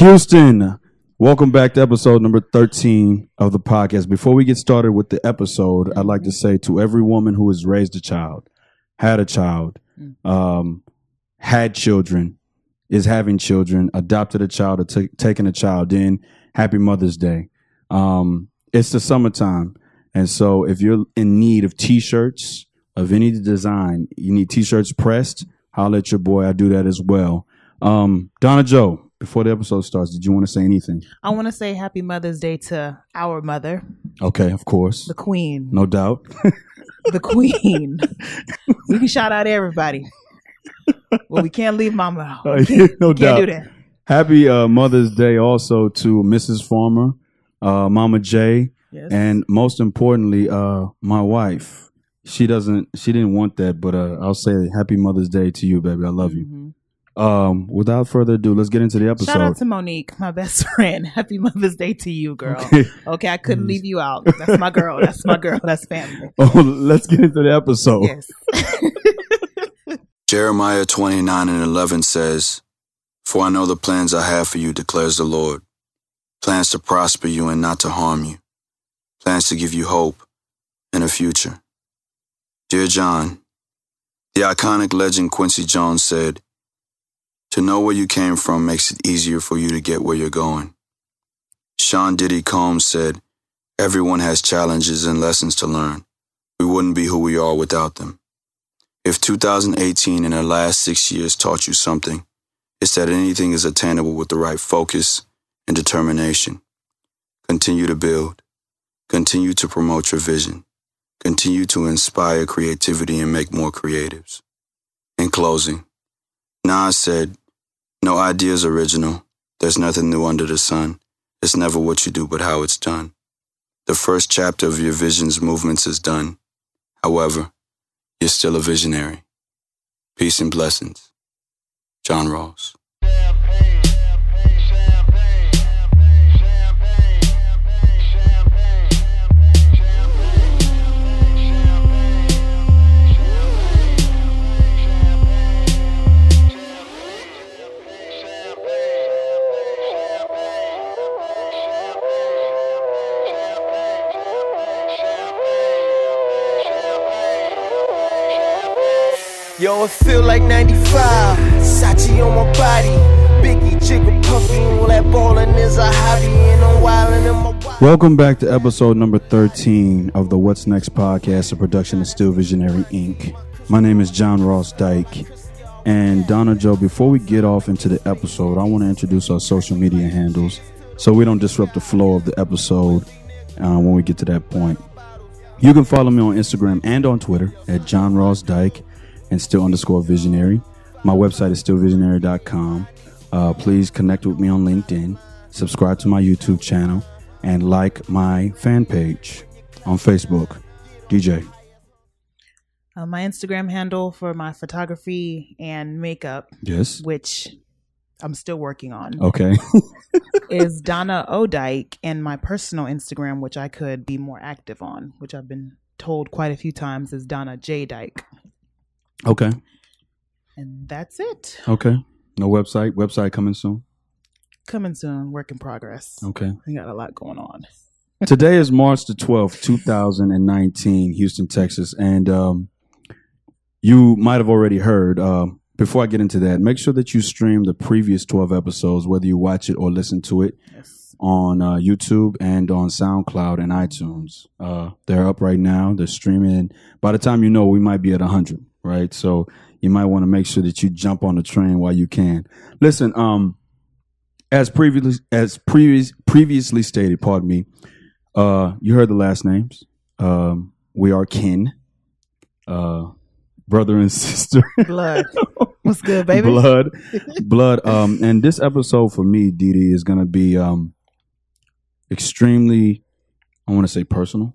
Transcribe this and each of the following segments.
Houston, welcome back to episode number 13 of the podcast. Before we get started with the episode, I'd like to say to every woman who has raised a child, had a child, um, had children, is having children, adopted a child, or ta- taken a child in, happy Mother's Day. Um, it's the summertime. And so if you're in need of t-shirts of any design, you need t-shirts pressed, holler at your boy. I do that as well. Um, Donna Joe, before the episode starts, did you want to say anything? I want to say Happy Mother's Day to our mother, Okay, of course. the Queen. No doubt. The Queen. we can shout out everybody. Well, we can't leave Mama out. no Can't doubt. do that. Happy uh, Mother's Day also to Mrs. Farmer, uh, Mama J, Yes. and most importantly, uh, my wife. She doesn't. She didn't want that, but uh, I'll say Happy Mother's Day to you, baby. I love you. Um, without further ado, let's get into the episode. Shout out to Monique, my best friend. Happy Mother's Day to you, girl. Okay. Okay, I couldn't leave you out. That's my girl. That's my girl. That's family. oh, let's get into the episode. Yes. Jeremiah 29 and 11 says, For I know the plans I have for you, declares the Lord. Plans to prosper you and not to harm you. Plans to give you hope and a future. Dear John, the iconic legend Quincy Jones said, To know where you came from makes it easier for you to get where you're going. Sean Diddy Combs said, Everyone has challenges and lessons to learn. We wouldn't be who we are without them. If 2018 and the last six years taught you something, it's that anything is attainable with the right focus and determination. Continue to build. Continue to promote your vision. Continue to inspire creativity and make more creatives. In closing, Nas said, No idea is original. There's nothing new under the sun. It's never what you do, but how it's done. The first chapter of your vision's movements is done. However, you're still a visionary. Peace and blessings. John Ross. Yo, it feel like 95. Sachi on my body. Biggie, puffy. All that ballin' is a hobby. And I'm wildin' in my wild. Welcome back to episode number 13 of the What's Next podcast, a production of Still Visionary Inc. My name is John Ross Dyke. And Donna Joe, before we get off into the episode, I want to introduce our social media handles so we don't disrupt the flow of the episode uh, when we get to that point. You can follow me on Instagram and on Twitter at John Ross Dyke and still underscore visionary. My website is stillvisionary.com. Uh, please connect with me on LinkedIn, subscribe to my YouTube channel, and like my fan page on Facebook. DJ. Uh, my Instagram handle for my photography and makeup, Yes. which I'm still working on, Okay. is Donna O'Dyke. And my personal Instagram, which I could be more active on, which I've been told quite a few times, is Donna J. Dyke. Okay. And that's it. Okay. No website. Website coming soon. Coming soon, work in progress. Okay. We got a lot going on. Today is March the 12th, 2019, Houston, Texas. And um, you might have already heard, um, before I get into that, make sure that you stream the previous 12 episodes, whether you watch it or listen to it Yes. on uh, YouTube and on SoundCloud and iTunes. Uh, they're up right now. They're streaming. By the time you know, we might be at 100, right? So you might want to make sure that you jump on the train while you can. Listen, um, as previously as previous previously stated, pardon me, uh, you heard the last names. Um, we are kin, uh, brother and sister. Blood. What's good, baby? blood blood um and this episode for me Didi is gonna be um extremely i want to say personal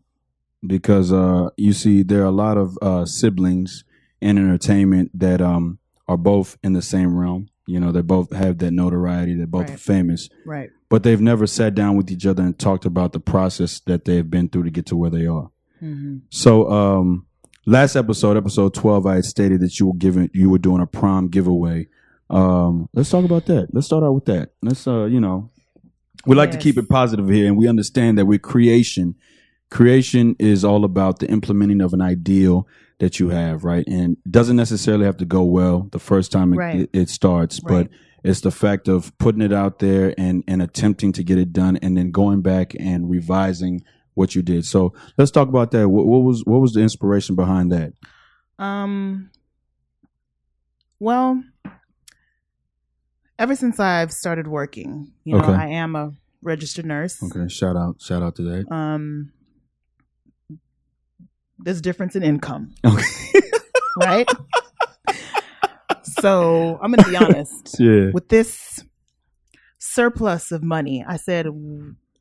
because uh you see there are a lot of uh siblings in entertainment that um are both in the same realm you know they both have that notoriety they're both Right. famous Right. but they've never sat down with each other and talked about the process that they've been through to get to where they are hmm so, um, last episode, episode twelve, I had stated that you were giving, you were doing a prom giveaway Um, let's talk about that. Let's start out with that. Let's uh, you know, we like to keep it positive here, and we understand that with creation, creation is all about the implementing of an ideal that you have, right? And doesn't necessarily have to go well the first time it, Right. it, it starts, Right. but it's the fact of putting it out there and and attempting to get it done, and then going back and revising what you did. So let's talk about that. What, what was what was the inspiration behind that? Um. Well, ever since I've started working, you know, Okay. I am a registered nurse. Okay, shout out, shout out to that. Um. There's difference in income, Okay. right? so I'm gonna be honest. Yeah. with this surplus of money, I said,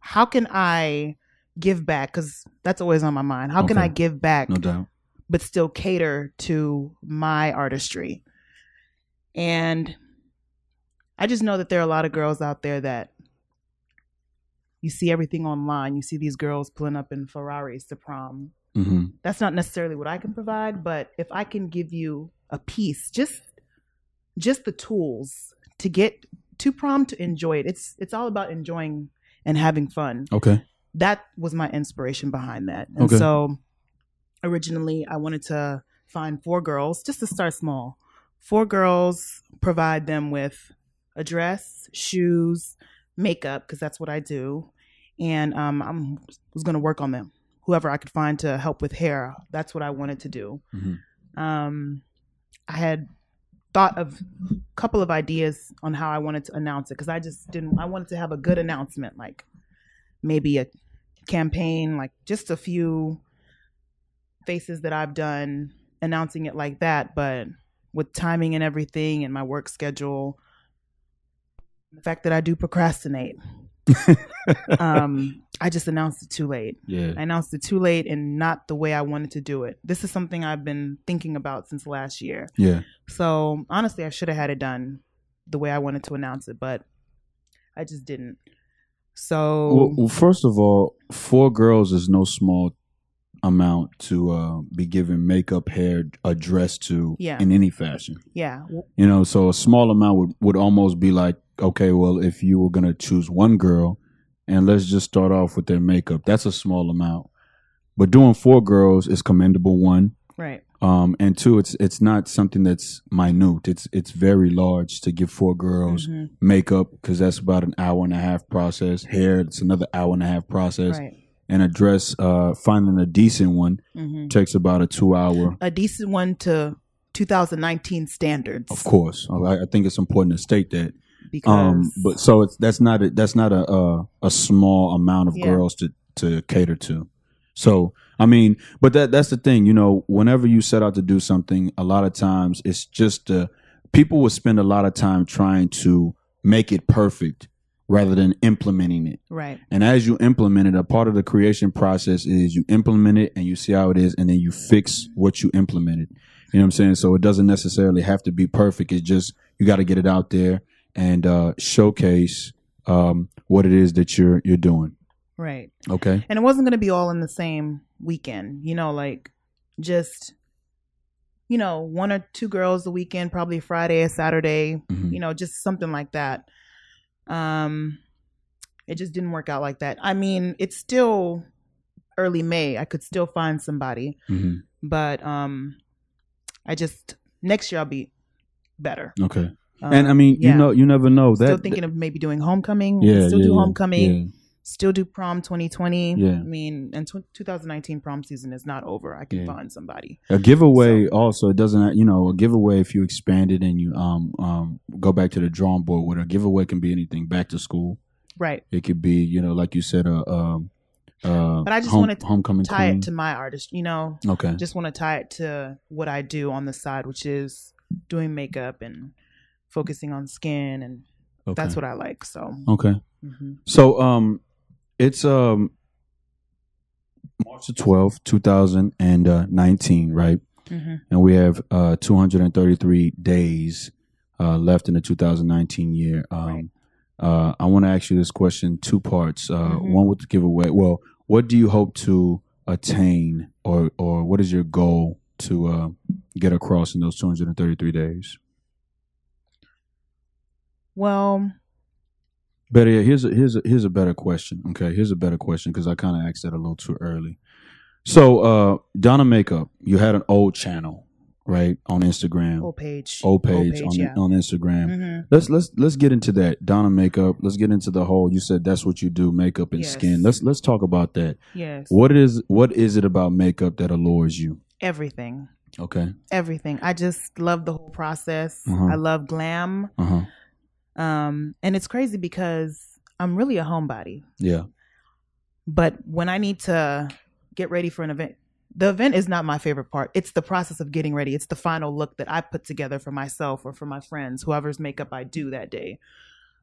how can I give back? Because that's always on my mind. How can I give back, No doubt. but still cater to my artistry? And I just know that there are a lot of girls out there that you see everything online. You see these girls pulling up in Ferraris to prom. Hmm That's not necessarily what I can provide, but if I can give you a piece, just just the tools to get to prom to enjoy it. It's it's all about enjoying and having fun. Okay. That was my inspiration behind that. And Okay. so originally I wanted to find four girls just to start small. Four girls, provide them with a dress, shoes, makeup because that's what I do. And um I'm was going to work on them. Whoever I could find to help with hair, that's what I wanted to do Mhm. um, I had thought of a couple of ideas on how I wanted to announce it because I just didn't. I wanted to have a good announcement, like maybe a campaign, like just a few faces that I've done announcing it like that, but with timing and everything and my work schedule, the fact that I do procrastinate, um, I just announced it too late. Yeah. I announced it too late and not the way I wanted to do it. This is something I've been thinking about since last year. Yeah. So honestly, I should have had it done the way I wanted to announce it, but I just didn't. So Well, well, first of all, four girls is no small amount to uh, be given makeup, hair, a dress to Yeah. in any fashion. yeah, You know, so a small amount would, would almost be like, okay, well, if you were gonna choose one girl, and let's just start off with their makeup, that's a small amount. But doing four girls is commendable. One, right, um, and two, it's it's not something that's minute. It's it's very large to give four girls Mhm. makeup because that's about an hour and a half process. Hair, it's another hour and a half process, right. And a dress. Uh, finding a decent one hmm takes about a two hour. A decent one to 2019 standards, Of course, I, I think it's important to state that. because Um, but so it's that's not a, that's not a a, a small amount of Yeah. girls to to cater to. So I mean, but that that's the thing, you know. Whenever you set out to do something, a lot of times it's just uh, people will spend a lot of time trying to make it perfect rather than implementing it. right, And as you implement it, a part of the creation process is you implement it and you see how it is, and then you fix what you implemented. You know what I'm saying? So it doesn't necessarily have to be perfect. It's just you got to get it out there and uh, showcase um, what it is that you're you're doing. right. Okay. And it wasn't going to be all in the same weekend, you know, like just, you know, one or two girls the weekend, probably Friday or Saturday, Mhm. you know, just something like that. Um, it just didn't work out like that. I mean, it's still early May. I could still find somebody, Mhm. but um, I just next year I'll be better. Okay. Um, and I mean, yeah. you know, you never know that. still thinking of maybe doing homecoming. yeah, still yeah, do yeah, homecoming. Still do prom 2020. Yeah. I mean, and tw 2019 prom season is not over. I can Yeah. find somebody. A giveaway So- also it doesn't you know a giveaway if you expand it and you um um go back to the drawing board with a giveaway can be anything back to school Right. it could be you know like you said a um uh But I just wanted to homecoming Tie queen. it to my artist, you know. okay Just want to tie it to what I do on the side, which is doing makeup and focusing on skin, and okay that's what I like. So, okay mhm. so um it's um March the twelfth two thousand and nineteen right Mhm. and we have uh 233 days uh left in the 2019 year um Right. uh i want to ask you this question two parts uh Mhm. one with the giveaway well what do you hope to attain or or what is your goal to uh get across in those 233 days Well, Better yet, here's a here's a here's a better question. Okay, here's a better question because I kind of asked that a little too early. So, uh, Donna Makeup, you had an old channel, right, on Instagram, old page. old page, on yeah. on Instagram. hmm Let's let's let's get into that Donna Makeup. Let's get into the whole. You said that's what you do, makeup and Yes. skin. Let's let's talk about that. Yes. What is what is it about makeup that allures you? Everything. Okay. Everything. I just love the whole process. Uh-huh. I love glam. Uh huh. Um, and it's crazy because I'm really a homebody. Yeah. But when I need to get ready for an event, the event is not my favorite part. It's the process of getting ready. It's the final look that I put together for myself or for my friends, whoever's makeup I do that day.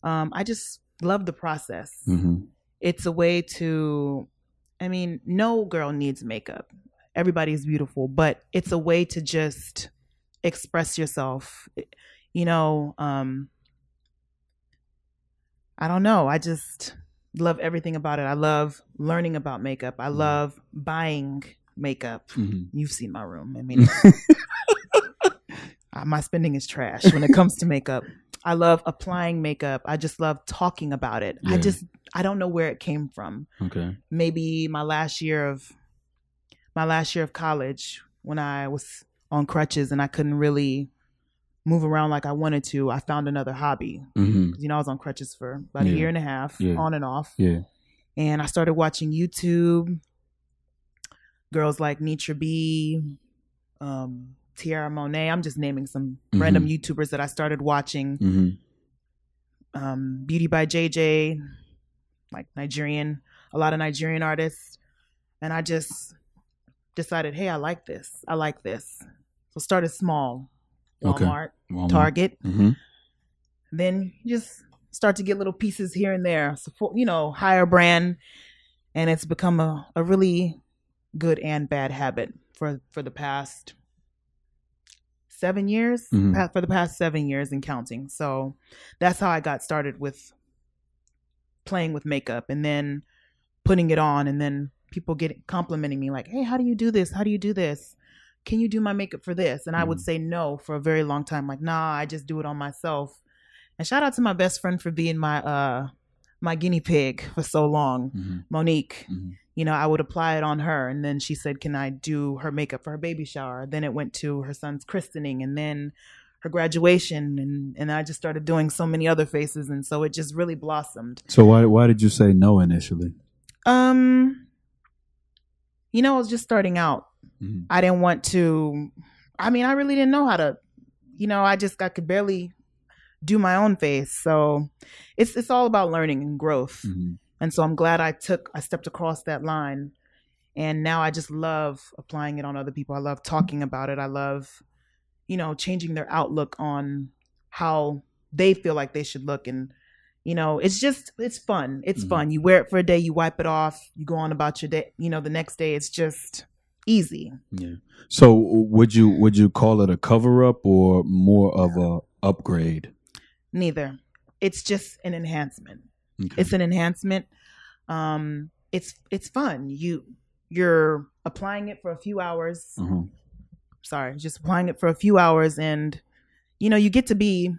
Um, I just love the process. Mm-hmm. It's a way to, I mean, no girl needs makeup. Everybody's beautiful, but it's a way to just express yourself. You know, um, I don't know. I just love everything about it. I love learning about makeup. I love buying makeup. Mm-hmm. You've seen my room. I mean, my spending is trash when it comes to makeup. I love applying makeup. I just love talking about it. I just I don't know where it came from. Okay. Maybe my last year of my last year of college when I was on crutches and I couldn't really move around like I wanted to. I found another hobby. Mm-hmm. You know, I was on crutches for about Yeah. a year and a half, Yeah. on and off. Yeah. And I started watching YouTube. Girls like Nitra B, um, Tiara Monet. I'm just naming some Mhm. random YouTubers that I started watching. Mm-hmm. Um, Beauty by JJ, like Nigerian, a lot of Nigerian artists. And I just decided, hey, I like this. I like this. So started small. Okay. Walmart, Target. Mm-hmm. then you just start to get little pieces here and there support you know higher brand and it's become a, a really good and bad habit for for the past seven years Mhm. for the past seven years and counting so that's how i got started with playing with makeup and then putting it on and then people get complimenting me like hey how do you do this how do you do this can you do my makeup for this and i would Mhm. say no for a very long time like nah i just do it on myself and shout out to my best friend for being my uh my guinea pig for so long, Mm-hmm. Monique. Mhm. You know, I would apply it on her and then she said, "Can I do her makeup for her baby shower?" Then it went to her son's christening and then her graduation and and I just started doing so many other faces and so it just really blossomed. So why why did you say no initially? Um you know, I was just starting out. Mhm. I didn't want to I mean, I really didn't know how to you know, I just I could barely do my own face. So it's it's all about learning and growth. Mhm. And so I'm glad I took I stepped across that line. And now I just love applying it on other people. I love talking about it. I love you know, changing their outlook on how they feel like they should look and you know, it's just it's fun. It's Mhm. fun. You wear it for a day, you wipe it off, you go on about your day, you know, the next day it's just easy. Yeah. So would you would you call it a cover up or more of a upgrade? Neither. It's just an enhancement. Okay. It's an enhancement. Um it's it's fun. You you're applying it for a few hours. uh-huh. Sorry, just applying it for a few hours and you know, you get to be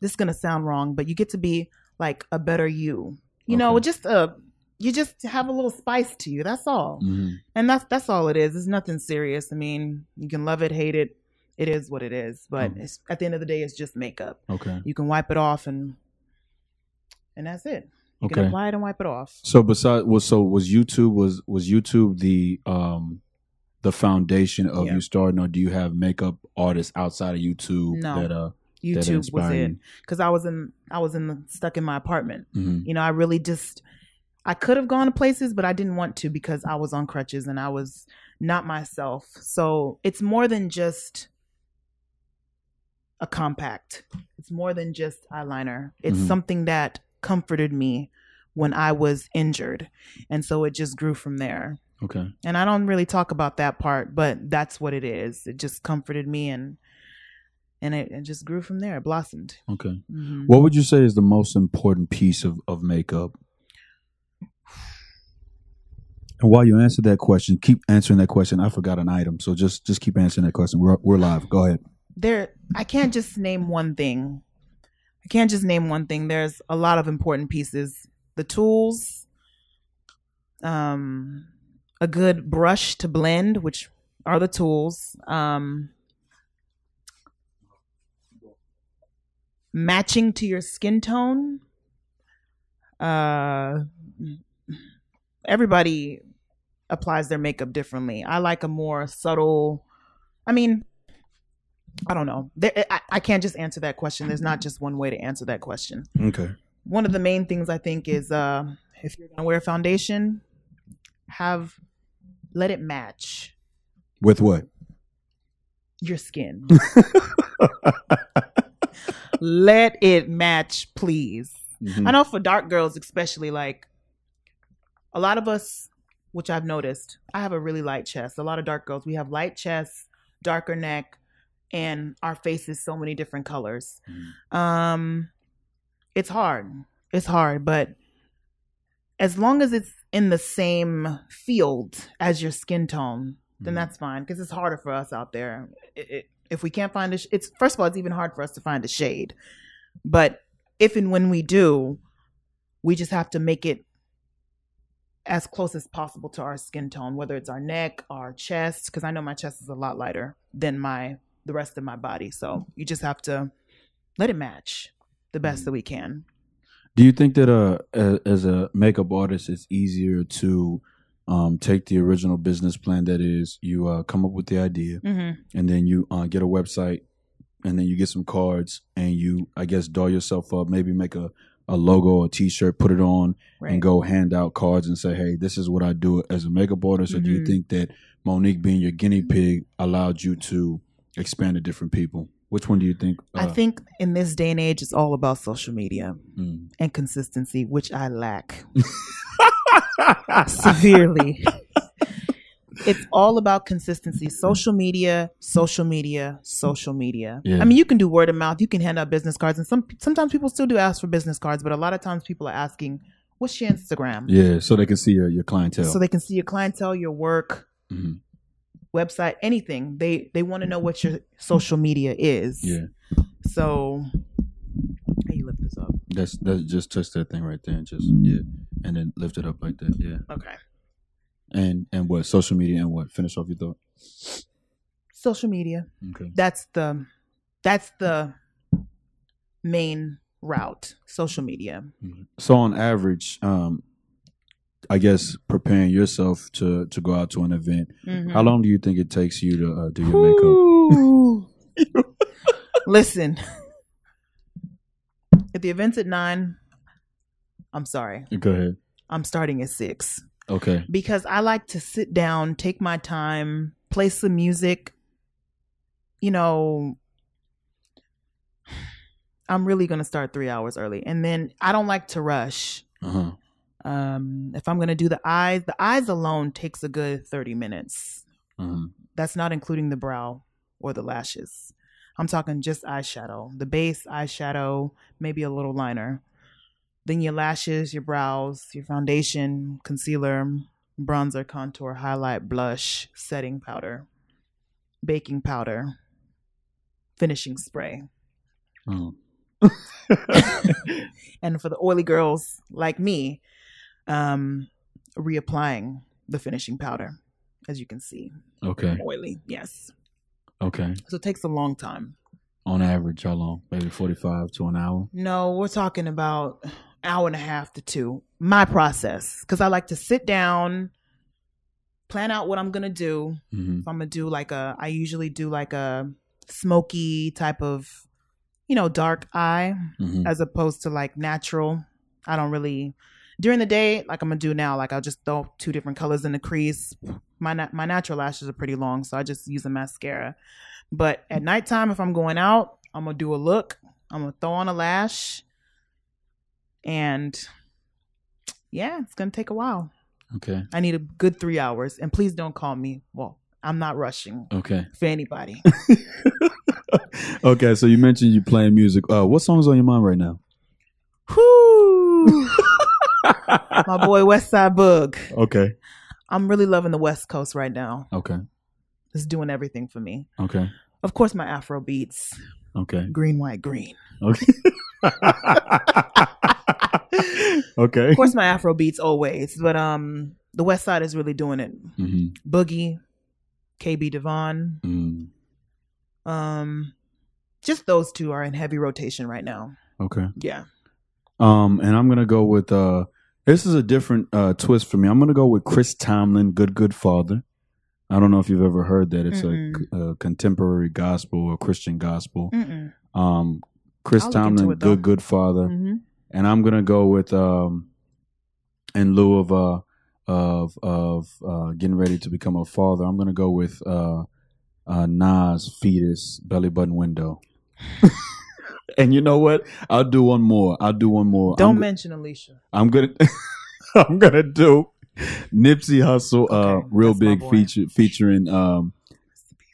this is going to sound wrong, but you get to be like a better you. You know, just a you just have a little spice to you. That's all. Mhm. And that's that's all it is. It's nothing serious. I mean, you can love it, hate it. It is what it is. But Mhm. it's, at the end of the day, it's just makeup. Okay. You can wipe it off, and and that's it. You can Okay. apply it and wipe it off. So besides was so was YouTube was was YouTube the um the foundation of Yeah. you starting or do you have makeup artists outside of YouTube No. that uh YouTube was it because I was in I was in the, stuck in my apartment. Mhm. You know, I really just I could have gone to places, but I didn't want to because I was on crutches and I was not myself. So it's more than just a compact. It's more than just eyeliner. It's Mhm. something that comforted me when I was injured. And so it just grew from there. Okay. And I don't really talk about that part, but that's what it is. It just comforted me and and it, it just grew from there. It blossomed. Okay. Mhm. What would you say is the most important piece of, of makeup? And while you answer that question, keep answering that question. I forgot an item, so just just keep answering that question. We're we're live. Go ahead. there I can't just name one thing I can't just name one thing. There's a lot of important pieces. The tools, um, a good brush to blend, which are the tools. Um, matching to your skin tone. Uh, everybody applies their makeup differently. I like a more subtle. I mean, I don't know. There, I, I can't just answer that question. There's not just one way to answer that question. Okay. One of the main things I think is uh, if you're gonna wear foundation, have let it match With what? your skin. let it match, please. Mhm. I know for dark girls, especially, like a lot of us, which I've noticed, I have a really light chest. A lot of dark girls, we have light chests, darker neck, and our faces so many different colors. Um, it's hard. It's hard, but as long as it's in the same field as your skin tone, then Mhm. that's fine because it's harder for us out there. It, it, if we can't find a, sh- it's first of all, it's even hard for us to find a shade. But if and when we do, we just have to make it as close as possible to our skin tone, whether it's our neck, our chest, because I know my chest is a lot lighter than my the rest of my body. So you just have to let it match the best that we can. Do you think that uh, as a makeup artist, it's easier to um, take the original business plan that is you uh, come up with the idea Mm-hmm. and then you uh, get a website and then you get some cards and you I guess doll yourself up, maybe make a, a logo, a T-shirt, put it on, Right. and go hand out cards and say, "Hey, this is what I do as a makeup artist." Or do you Mhm. think that Monique being your guinea pig allowed you to expand to different people? Which one do you think? I uh, think in this day and age, it's all about social media mm. and consistency, which I lack severely. It's all about consistency. Social media, social media, social media. Yeah. I mean, you can do word of mouth. You can hand out business cards, and some sometimes people still do ask for business cards, but a lot of times people are asking, "What's your Instagram?" Yeah, so they can see your, your clientele. So they can see your clientele, your work, Mhm. website, anything. They they want to know what your social media is. Yeah, So, you lift this up? that's that's just touch that thing right there and just yeah, and then lift it up like that. Yeah, Okay. And and what social media and what finish off your thought. Social media. Okay. That's the that's the main route. Social media. So on average, um, I guess preparing yourself to to go out to an event, Mhm. how long do you think it takes you to uh, do your makeup? Listen. If the event's at nine, I'm sorry. Go ahead. I'm starting at six. Okay. because I like to sit down, take my time, play some music. You know, I'm really going to start three hours early. And then I don't like to rush. Uh huh. Um, if I'm going to do the eyes, the eyes alone takes a good 30 minutes. Uh-huh. That's not including the brow or the lashes. I'm talking just eyeshadow, the base eyeshadow, maybe a little liner. Then your lashes, your brows, your foundation, concealer, bronzer, contour, highlight, blush, setting powder, baking powder, finishing spray. Oh. And for the oily girls like me, um, reapplying the finishing powder, as you can see. Okay. Oily, yes. Okay. So it takes a long time. On average, how long? Maybe forty-five to an hour. No, we're talking about hour and a half to two. My process, because I like to sit down, plan out what I'm gonna do. hmm If I'm gonna do like a, I usually do like a smoky type of, you know, dark eye hmm as opposed to like natural. I don't really during the day like I'm gonna do now. Like I'll just throw two different colors in the crease. My na- my natural lashes are pretty long, so I just use a mascara. But at nighttime, if I'm going out, I'm gonna do a look. I'm gonna throw on a lash, and yeah, it's gonna take a while. Okay. I need a good three hours, and please don't call me. Well, I'm not rushing Okay. for anybody. okay. So you mentioned you playing music. Uh, what songs on your mind right now? Whoo! My boy West Side Bug. Okay. I'm really loving the West Coast right now. Okay. It's doing everything for me. Okay. Of course, my Afro beats, Okay. green, white, green. Okay. okay. Of course, my Afro beats always, but um, the West Side is really doing it. hmm Boogie, KB Devon, mm um, just those two are in heavy rotation right now. Okay. Yeah. Um, and I'm gonna go with uh, this is a different uh twist for me. I'm gonna go with Chris Tomlin, "Good Good Father." I don't know if you've ever heard that. It's a, a contemporary gospel or Christian gospel. Mm-mm. Um, Chris I'll Tomlin, "Good Good Father," hmm and I'm gonna go with um, in lieu of uh of of uh getting ready to become a father, I'm gonna go with uh, uh Nas fetus belly button window. and you know what? I'll do one more. I'll do one more. Don't I'm, mention Alicia. I'm gonna I'm gonna do Nipsey Hussle, uh, Okay, real big feature featuring um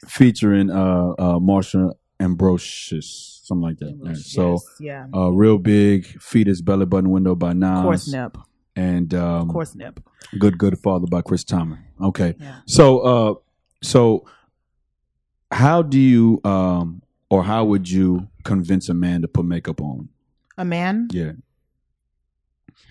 featuring uh uh Marsha Ambrosius, something like that. Yeah. So Yes, yeah. uh real big fetus belly button window by Nas Of course, Nip. and um Of course, Nip. Good Good Father by Chris Tomlin. Okay. Yeah. So uh so how do you um or how would you convince a man to put makeup on? A man. Yeah.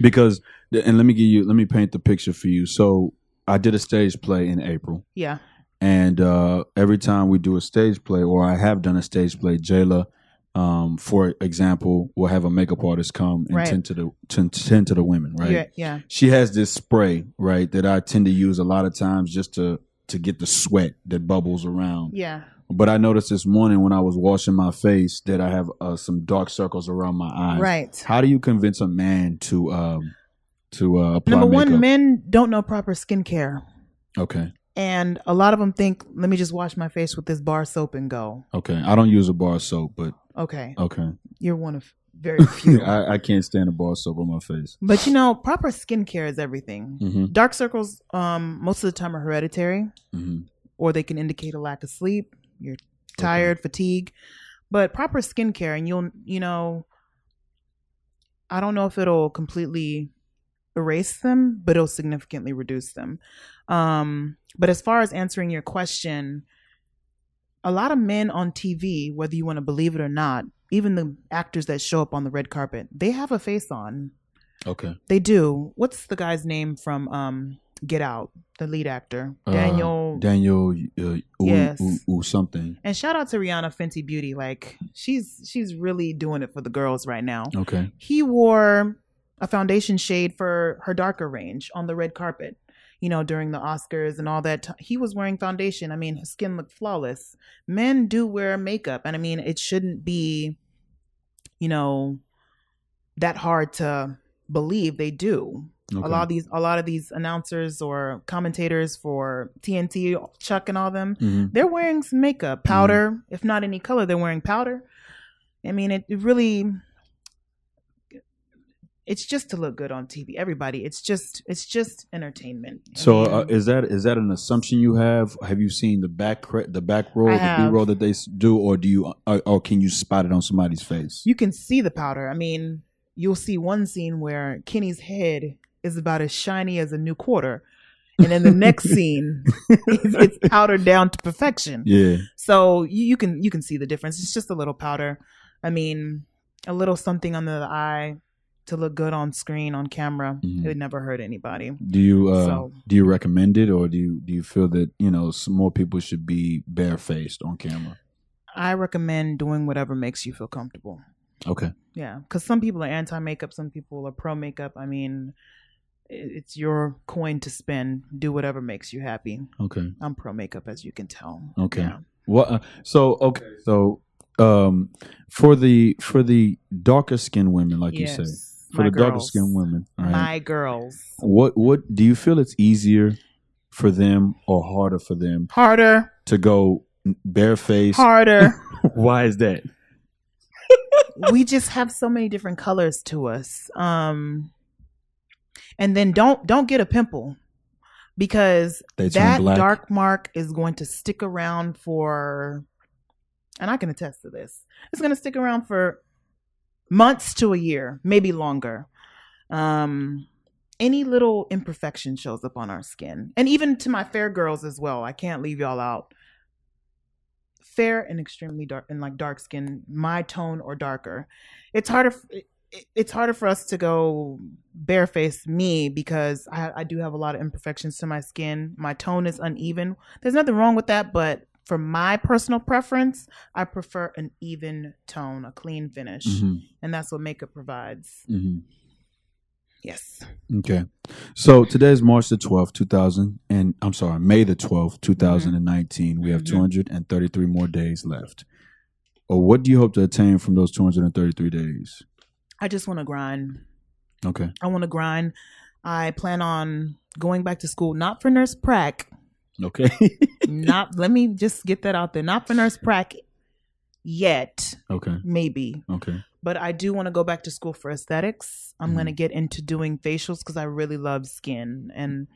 Because and let me give you let me paint the picture for you. So I did a stage play in April Yeah. And uh every time we do a stage play or I have done a stage play, Jayla um, for example, will have a makeup artist come and Right. tend to the tend, tend to the women, right? Yeah. Yeah. She has this spray, right, that I tend to use a lot of times just to to get the sweat that bubbles around. Yeah. But I noticed this morning when I was washing my face that I have uh, some dark circles around my eyes. Right. How do you convince a man to um to uh, apply Number makeup? one, men don't know proper skincare. Okay, And a lot of them think, let me just wash my face with this bar soap and go. okay. I don't use a bar soap, but Okay. okay. You're one of very few. I, I can't stand a bar soap on my face. but you know, proper skincare is everything. hmm Dark circles, um, most of the time are hereditary, hmm or they can indicate a lack of sleep. You're tired, fatigue. But proper skincare, and you'll, you know, I don't know if it'll completely erase them, but it'll significantly reduce them. Um, but as far as answering your question, a lot of men on TV, whether you want to believe it or not, even the actors that show up on the red carpet, they have a face on. Okay. They do. What's the guy's name from um, Get Out? The lead actor, Uh, Daniel. Daniel. Uh, ooh, Yes. ooh, ooh, something. and shout out to Rihanna Fenty Beauty. Like she's she's really doing it for the girls right now. Okay. He wore a foundation shade for her darker range on the red carpet. You know, during the Oscars and all that, t- he was wearing foundation. I mean, his skin looked flawless. Men do wear makeup, and I mean, it shouldn't be, you know, that hard to believe they do. Okay. A lot of these, a lot of these announcers or commentators for TNT, Chuck, and all them, Mhm. they're wearing some makeup, powder. If not any color, they're wearing powder. I mean, it, it really, it's just to look good on TV. Everybody, it's just, it's just entertainment. So uh, is that is that an assumption you have? Have you seen the back the back roll, the B roll that they do, or do you uh, or can you spot it on somebody's face? you can see the powder. I mean, you'll see one scene where Kenny's head is about as shiny as a new quarter. And then the next scene, it's it's powdered down to perfection. yeah. So you, you can you can see the difference. It's just a little powder. I mean, a little something under the eye to look good on screen on camera. Mhm. It would never hurt anybody. Do you uh, So- do you recommend it, or do you do you feel that you know more people should be barefaced on camera? I recommend doing whatever makes you feel comfortable. Okay. Yeah, because some people are anti makeup, some people are pro makeup. I mean, it's your coin to spend. Do whatever makes you happy. Okay. I'm pro makeup, as you can tell. Okay. Yeah. What? Uh, so okay. So um, for the for the darker skinned women, like you say, Yes, for my the darker skinned women, right? My girls. What what do you feel it's easier for them or harder for them Harder, to go barefaced? harder. Why is that? we just have so many different colors to us. Um and then don't don't get a pimple because that black? dark mark is going to stick around for and I can attest to this. It's going to stick around for months to a year, maybe longer. Um any little imperfection shows up on our skin. And even to my fair girls as well. I can't leave y'all out. fair and extremely dark and like dark skin, my tone or darker. It's harder. It's harder for us to go bareface me because I, I do have a lot of imperfections to my skin. My tone is uneven. There's nothing wrong with that, but for my personal preference, I prefer an even tone, a clean finish, Mhm, and that's what makeup provides. mhm. Yes. Okay. So today is March the 12th, 2000 and I'm sorry, May the 12th, 2019. We have Mhm. 233 more days left. Or what do you hope to attain from those 233 days? I just want to grind. Okay. I want to grind. I plan on going back to school, not for nurse prac. Okay. not let me just get that out there. Not for nurse prac yet, okay. maybe. Okay. But I do want to go back to school for aesthetics. I'm Mhm. going to get into doing facials because I really love skin. And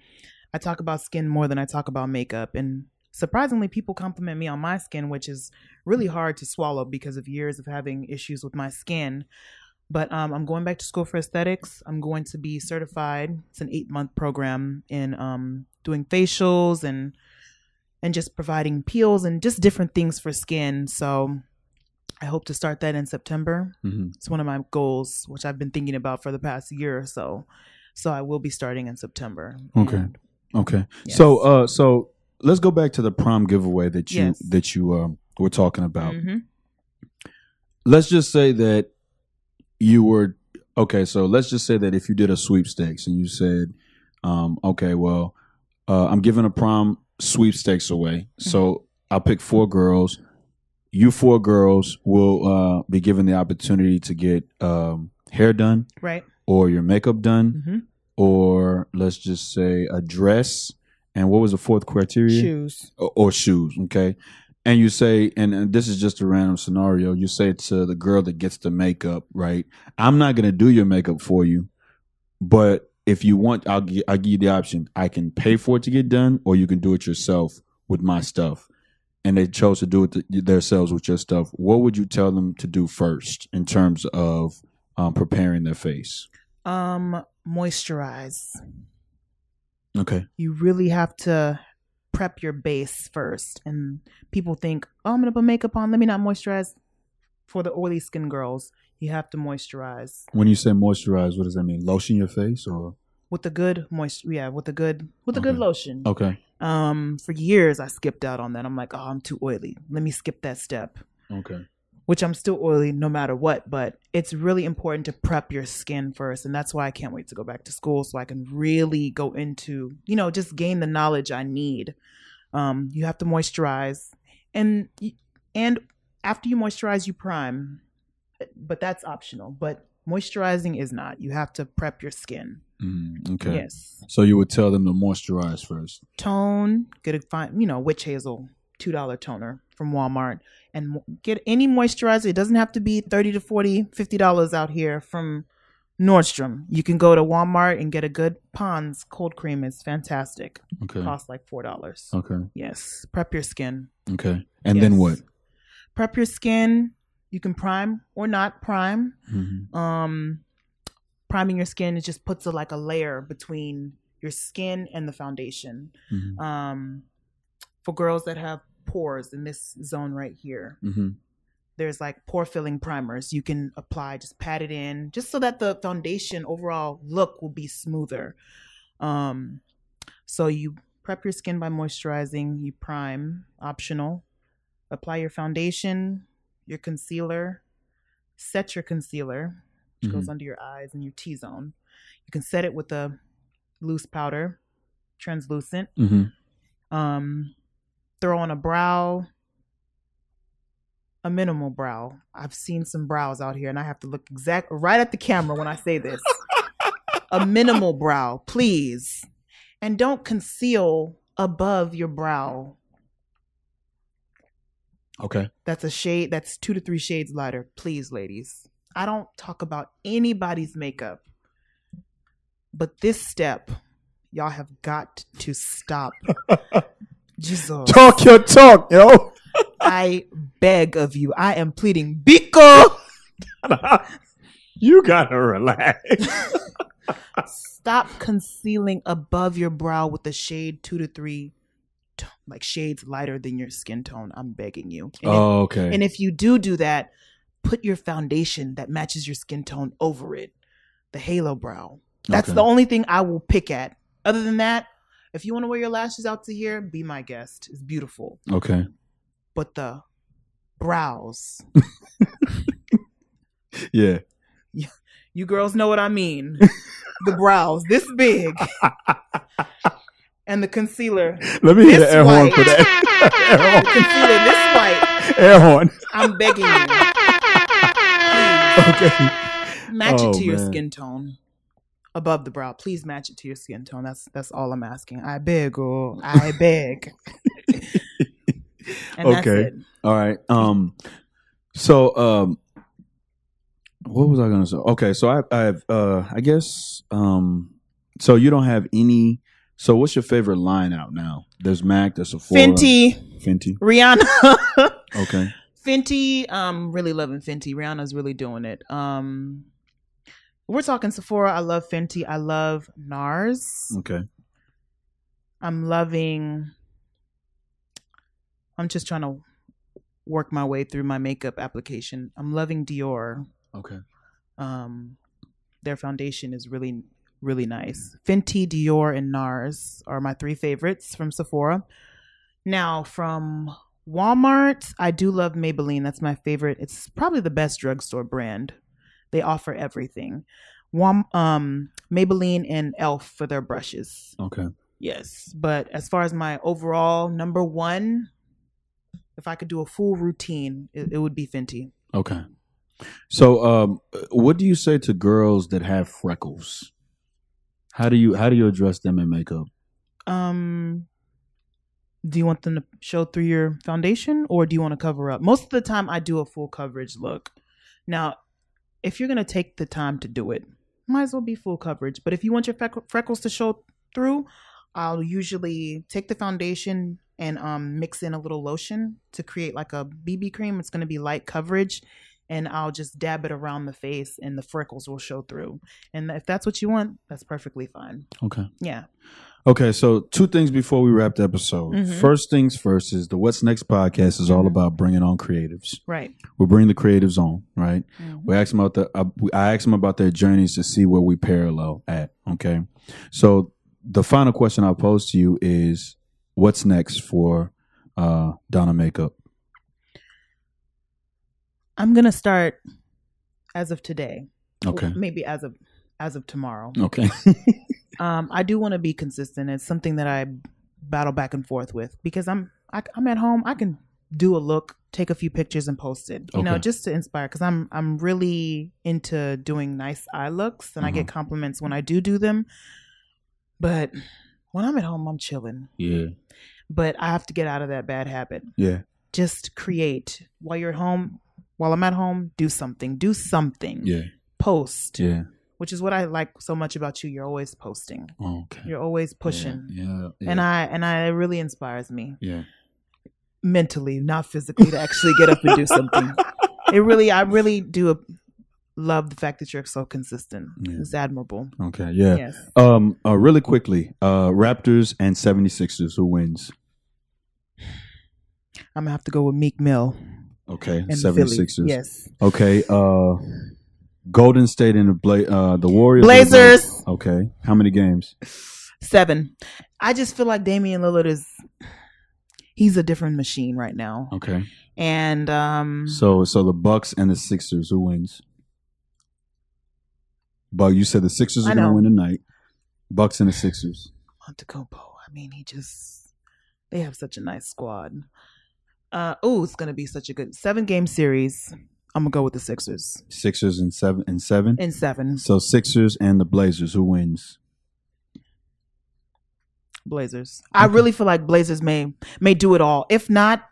I talk about skin more than I talk about makeup. And surprisingly, people compliment me on my skin, which is really hard to swallow because of years of having issues with my skin. But um, I'm going back to school for aesthetics. I'm going to be certified. It's an eight month program in um, doing facials and and just providing peels and just different things for skin. So I hope to start that in September. hmm It's one of my goals, which I've been thinking about for the past year or so. So I will be starting in September. Okay. And- Okay. Yes. So uh so let's go back to the prom giveaway that you Yes. that you um were talking about. Mhm. let's just say that you were okay so let's just say that if you did a sweepstakes and you said um, okay well uh, i'm giving a prom sweepstakes away so i'll pick four girls you four girls will uh, be given the opportunity to get um, hair done Right. or your makeup done hmm or let's just say a dress and what was the fourth criteria Shoes. or, or shoes, okay? And you say, and, and this is just a random scenario. You say to the girl that gets the makeup, right? I'm not gonna do your makeup for you, but if you want, I'll gi- I'll give you the option. I can pay for it to get done, or you can do it yourself with my stuff. And they chose to do it th- themselves with your stuff. What would you tell them to do first in terms of um, preparing their face? Um, moisturize. Okay. You really have to prep your base first. And people think, oh, I'm gonna put makeup on. Let me not moisturize. For the oily skin girls, you have to moisturize When you say moisturize, what does that mean? Lotion your face, or with a good moist. Yeah, with a good with a good lotion. okay, Um, for years I skipped out on that. I'm like, oh, I'm too oily. Let me skip that step. okay, Which I'm still oily no matter what, but it's really important to prep your skin first, and that's why I can't wait to go back to school so I can really go into, you know, just gain the knowledge I need. Um, you have to moisturize, and and after you moisturize, you prime, but that's optional. But moisturizing is not. You have to prep your skin. Mhm, okay. Yes. So you would tell them to moisturize first. tone get a fine you know witch hazel two dollar toner from walmart and get any moisturizer it doesn't have to be 30 to 40 50 dollars out here from nordstrom you can go to walmart and get a good pond's cold cream it's fantastic Okay. costs like four dollars Okay. yes prep your skin Okay. And then what? prep your skin you can prime or not prime Mhm. um priming your skin it just puts a like a layer between your skin and the foundation Mhm. um, for girls that have pores in this zone right here. Mhm. There's like pore filling primers you can apply, just pat it in, just so that the foundation overall look will be smoother. Um, so you prep your skin by moisturizing, you prime, optional. Apply your foundation, your concealer, set your concealer, which goes Mhm. under your eyes and your T zone. You can set it with a loose powder, translucent Mhm. um throw on a brow a minimal brow i've seen some brows out here and i have to look exact right at the camera when i say this a minimal brow please and don't conceal above your brow Okay. that's a shade that's two to three shades lighter please ladies i don't talk about anybody's makeup but this step y'all have got to stop jesus Talk your talk, yo. I beg of you. I am pleading. Biko, you gotta relax. stop concealing above your brow with the shade two to three t- like shades lighter than your skin tone. I'm begging you. And if- Oh, okay. and if you do do that, put your foundation that matches your skin tone over it. The halo brow. That's Okay. the only thing I will pick at. Other than that, if you want to wear your lashes out to here, be my guest. It's beautiful. okay. But the brows, Yeah. you girls know what I mean. the brows this big. and the concealer, Let me hear the air horn for that. the concealer this white. air horn. I'm begging you. Okay. match Oh, it to your man. skin tone above the brow please match it to your skin tone that's that's all i'm asking i beg oh i beg and that's Okay. it All right. Um. So, um, what was I gonna say? Okay. So I, I have, uh, I guess, um, so you don't have any. So what's your favorite line out now? There's Mac. There's Sephora. fenty Fenty. rihanna Okay. fenty um really loving fenty rihanna's really doing it um we're talking sephora i love fenty i love nars Okay. i'm loving i'm just trying to work my way through my makeup application i'm loving dior Okay. um their foundation is really really nice. Fenty dior and nars are my three favorites from sephora. Now from walmart i do love maybelline. That's my favorite. It's probably the best drugstore brand. They offer everything. Wal- um maybelline and elf for their brushes. Okay. yes but as far as my overall number one if i could do a full routine it, it would be fenty. Okay. So, um, what do you say to girls that have freckles? How do you how do you address them in makeup? um do you want them to show through your foundation or do you want to cover up? Most of the time i do a full coverage look. Now if you're going to take the time to do it might as well be full coverage. But if you want your freckles to show through i'll usually take the foundation and um, mix in a little lotion to create like a bb cream. It's going to be light coverage and i'll just dab it around the face and the freckles will show through and if that's what you want that's perfectly fine Okay. yeah Okay, so two things before we wrap the episode. Mhm. First things first is the What's Next podcast is all Mhm. about bringing on creatives. right We bring the creatives on, right? Mhm. We ask them about the. Uh, we- I ask them about their journeys to see where we parallel at. Okay, so the final question I'll pose to you is, what's next for uh, Donna Makeup? I'm gonna start as of today. Okay, maybe as of as of tomorrow. okay, Um, I do want to be consistent. It's something that I battle back and forth with because I'm I, I'm at home. I can do a look, take a few pictures, and post it. You know, just to inspire. Because I'm I'm really into doing nice eye looks, and I get compliments when I do do them. But when I'm at home, I'm chilling. yeah, But I have to get out of that bad habit. yeah, Just create while you're at home. While I'm at home, do something. Do something. yeah, Post. yeah. which is what I like so much about you. You're always posting. Okay, You're always pushing. Yeah, yeah, And I and I it really inspires me yeah. mentally, not physically, to actually get up and do something. It really, I really do love the fact that you're so consistent. Yeah. It's admirable. Okay, yeah. Yes. Um, uh, really quickly, uh, Raptors and 76ers, who wins? I'm gonna have to go with Meek Mill Okay, and Philly. 76ers. Yes. Okay, uh, Golden State and the Bla- uh, the Warriors. Blazers Okay, how many games? seven. I just feel like Damian Lillard is he's a different machine right now, Okay, and um, so so the Bucks and the Sixers, who wins? But you said the Sixers are going to win tonight. Bucks and the Sixers. Antetokounmpo. I mean, he just they have such a nice squad. Uh oh, it's gonna be such a good seven game series. I'm gonna go with the Sixers Sixers and seven and seven. and seven. So Sixers and the Blazers, who wins? Blazers. I really feel like Blazers may may do it all. If not,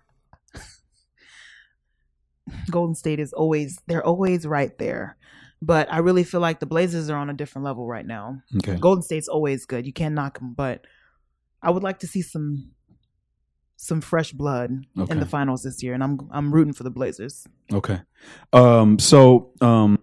Golden State is always they're always right there. But I really feel like the Blazers are on a different level right now. Okay. Golden State's always good. You can't knock them, but I would like to see some some fresh blood Okay. in the finals this year, and I'm I'm rooting for the Blazers. Okay. Um, so um,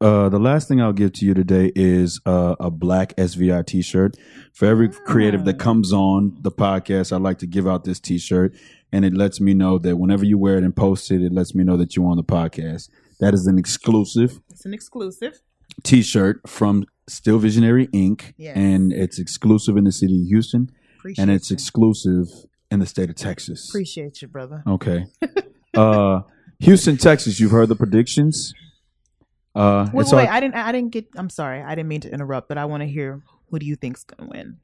Uh, the last thing I'll give to you today is uh, a black SVI T-shirt. For every creative that Oh. comes on the podcast, I'd like to give out this T-shirt, and it lets me know that whenever you wear it and post it, it lets me know that you're on the podcast. That is an exclusive It's an exclusive. T-shirt from Still Visionary Inc. Yes. and it's exclusive in the city of Houston, Appreciate and it's exclusive in the state of Texas. Appreciate you, brother. Okay. uh, Houston, Texas. You've heard the predictions. Uh, Wait, wait, our- I didn't. I didn't get. I'm sorry. I didn't mean to interrupt, but I want to hear who do you think's gonna win?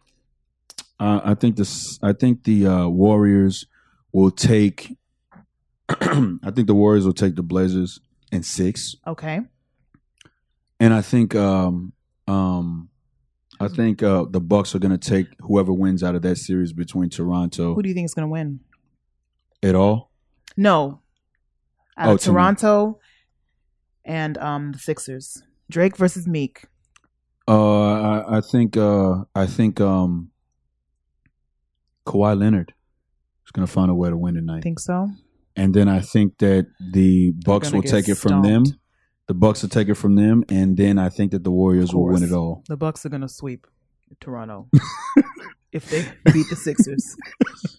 uh, I think this. I think the uh, Warriors will take. I think the Warriors will take the Blazers in six, Okay. and I think. Um, um, I think uh, the Bucks are going to take whoever wins out of that series between Toronto Who do you think is gonna win? at all. No. Out Oh, of to. Toronto and um the Sixers. Drake versus Meek. Uh, I, I think. Uh, I think. Um, Kawhi Leonard is going to find a way to win tonight. I think so? and then I think that the Bucks will take it from them. The Bucks will take it from them, and then I think that the Warriors will win it all. The Bucks are gonna sweep Toronto if they beat the Sixers.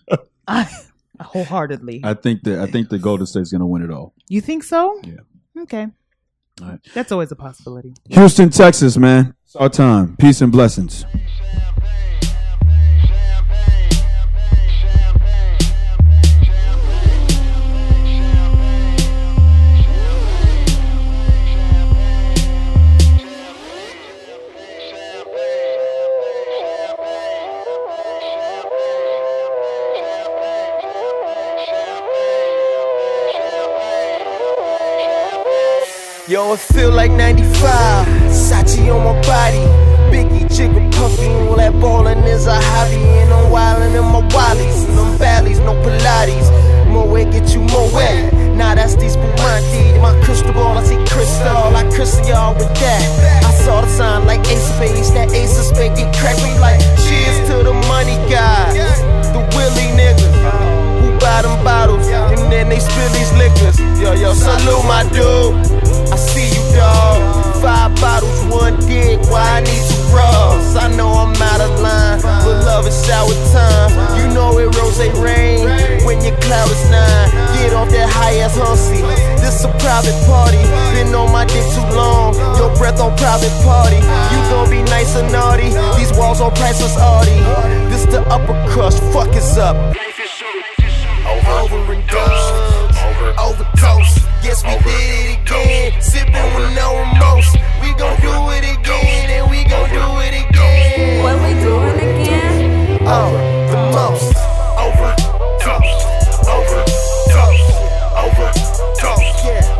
I wholeheartedly. I think that I think the Golden State's going to win it all. you think so? Yeah. Okay. All right. That's always a possibility. Houston, Texas, man, it's our time. Peace and blessings. Yo, it feel like 95. Sachi on my body. Biggie, Jigga, puffy. All that ballin' is a hobby. And I'm wildin' in my wallies. Them valleys, no Pilates. More weight get you more wet. Nah, that's these Spumante. My crystal ball, I see crystal. I crystal y'all with that. I saw the sign like ace of spades. That ace of spades get cracked me like cheers to the money guys. The Willie niggas who buy them bottles and then they spill these liquors. Yo, yo, salute my dude. I know I'm out of line, but love is sour. time. You know it rose rain when your cloud is nine. Get off that high ass hussy. This a private party. Been on my dick too long. Your breath on private party. You gon' be nice and naughty. These walls on priceless arty. This the upper crust. Fuck is up. Over, over and done. Overdose. Yes, we did it again. Sipping with no remorse gon' do it again, and we gon' do it again. What we doing again? Oh, the most. Over, toast, over, toast, over, toast, yeah.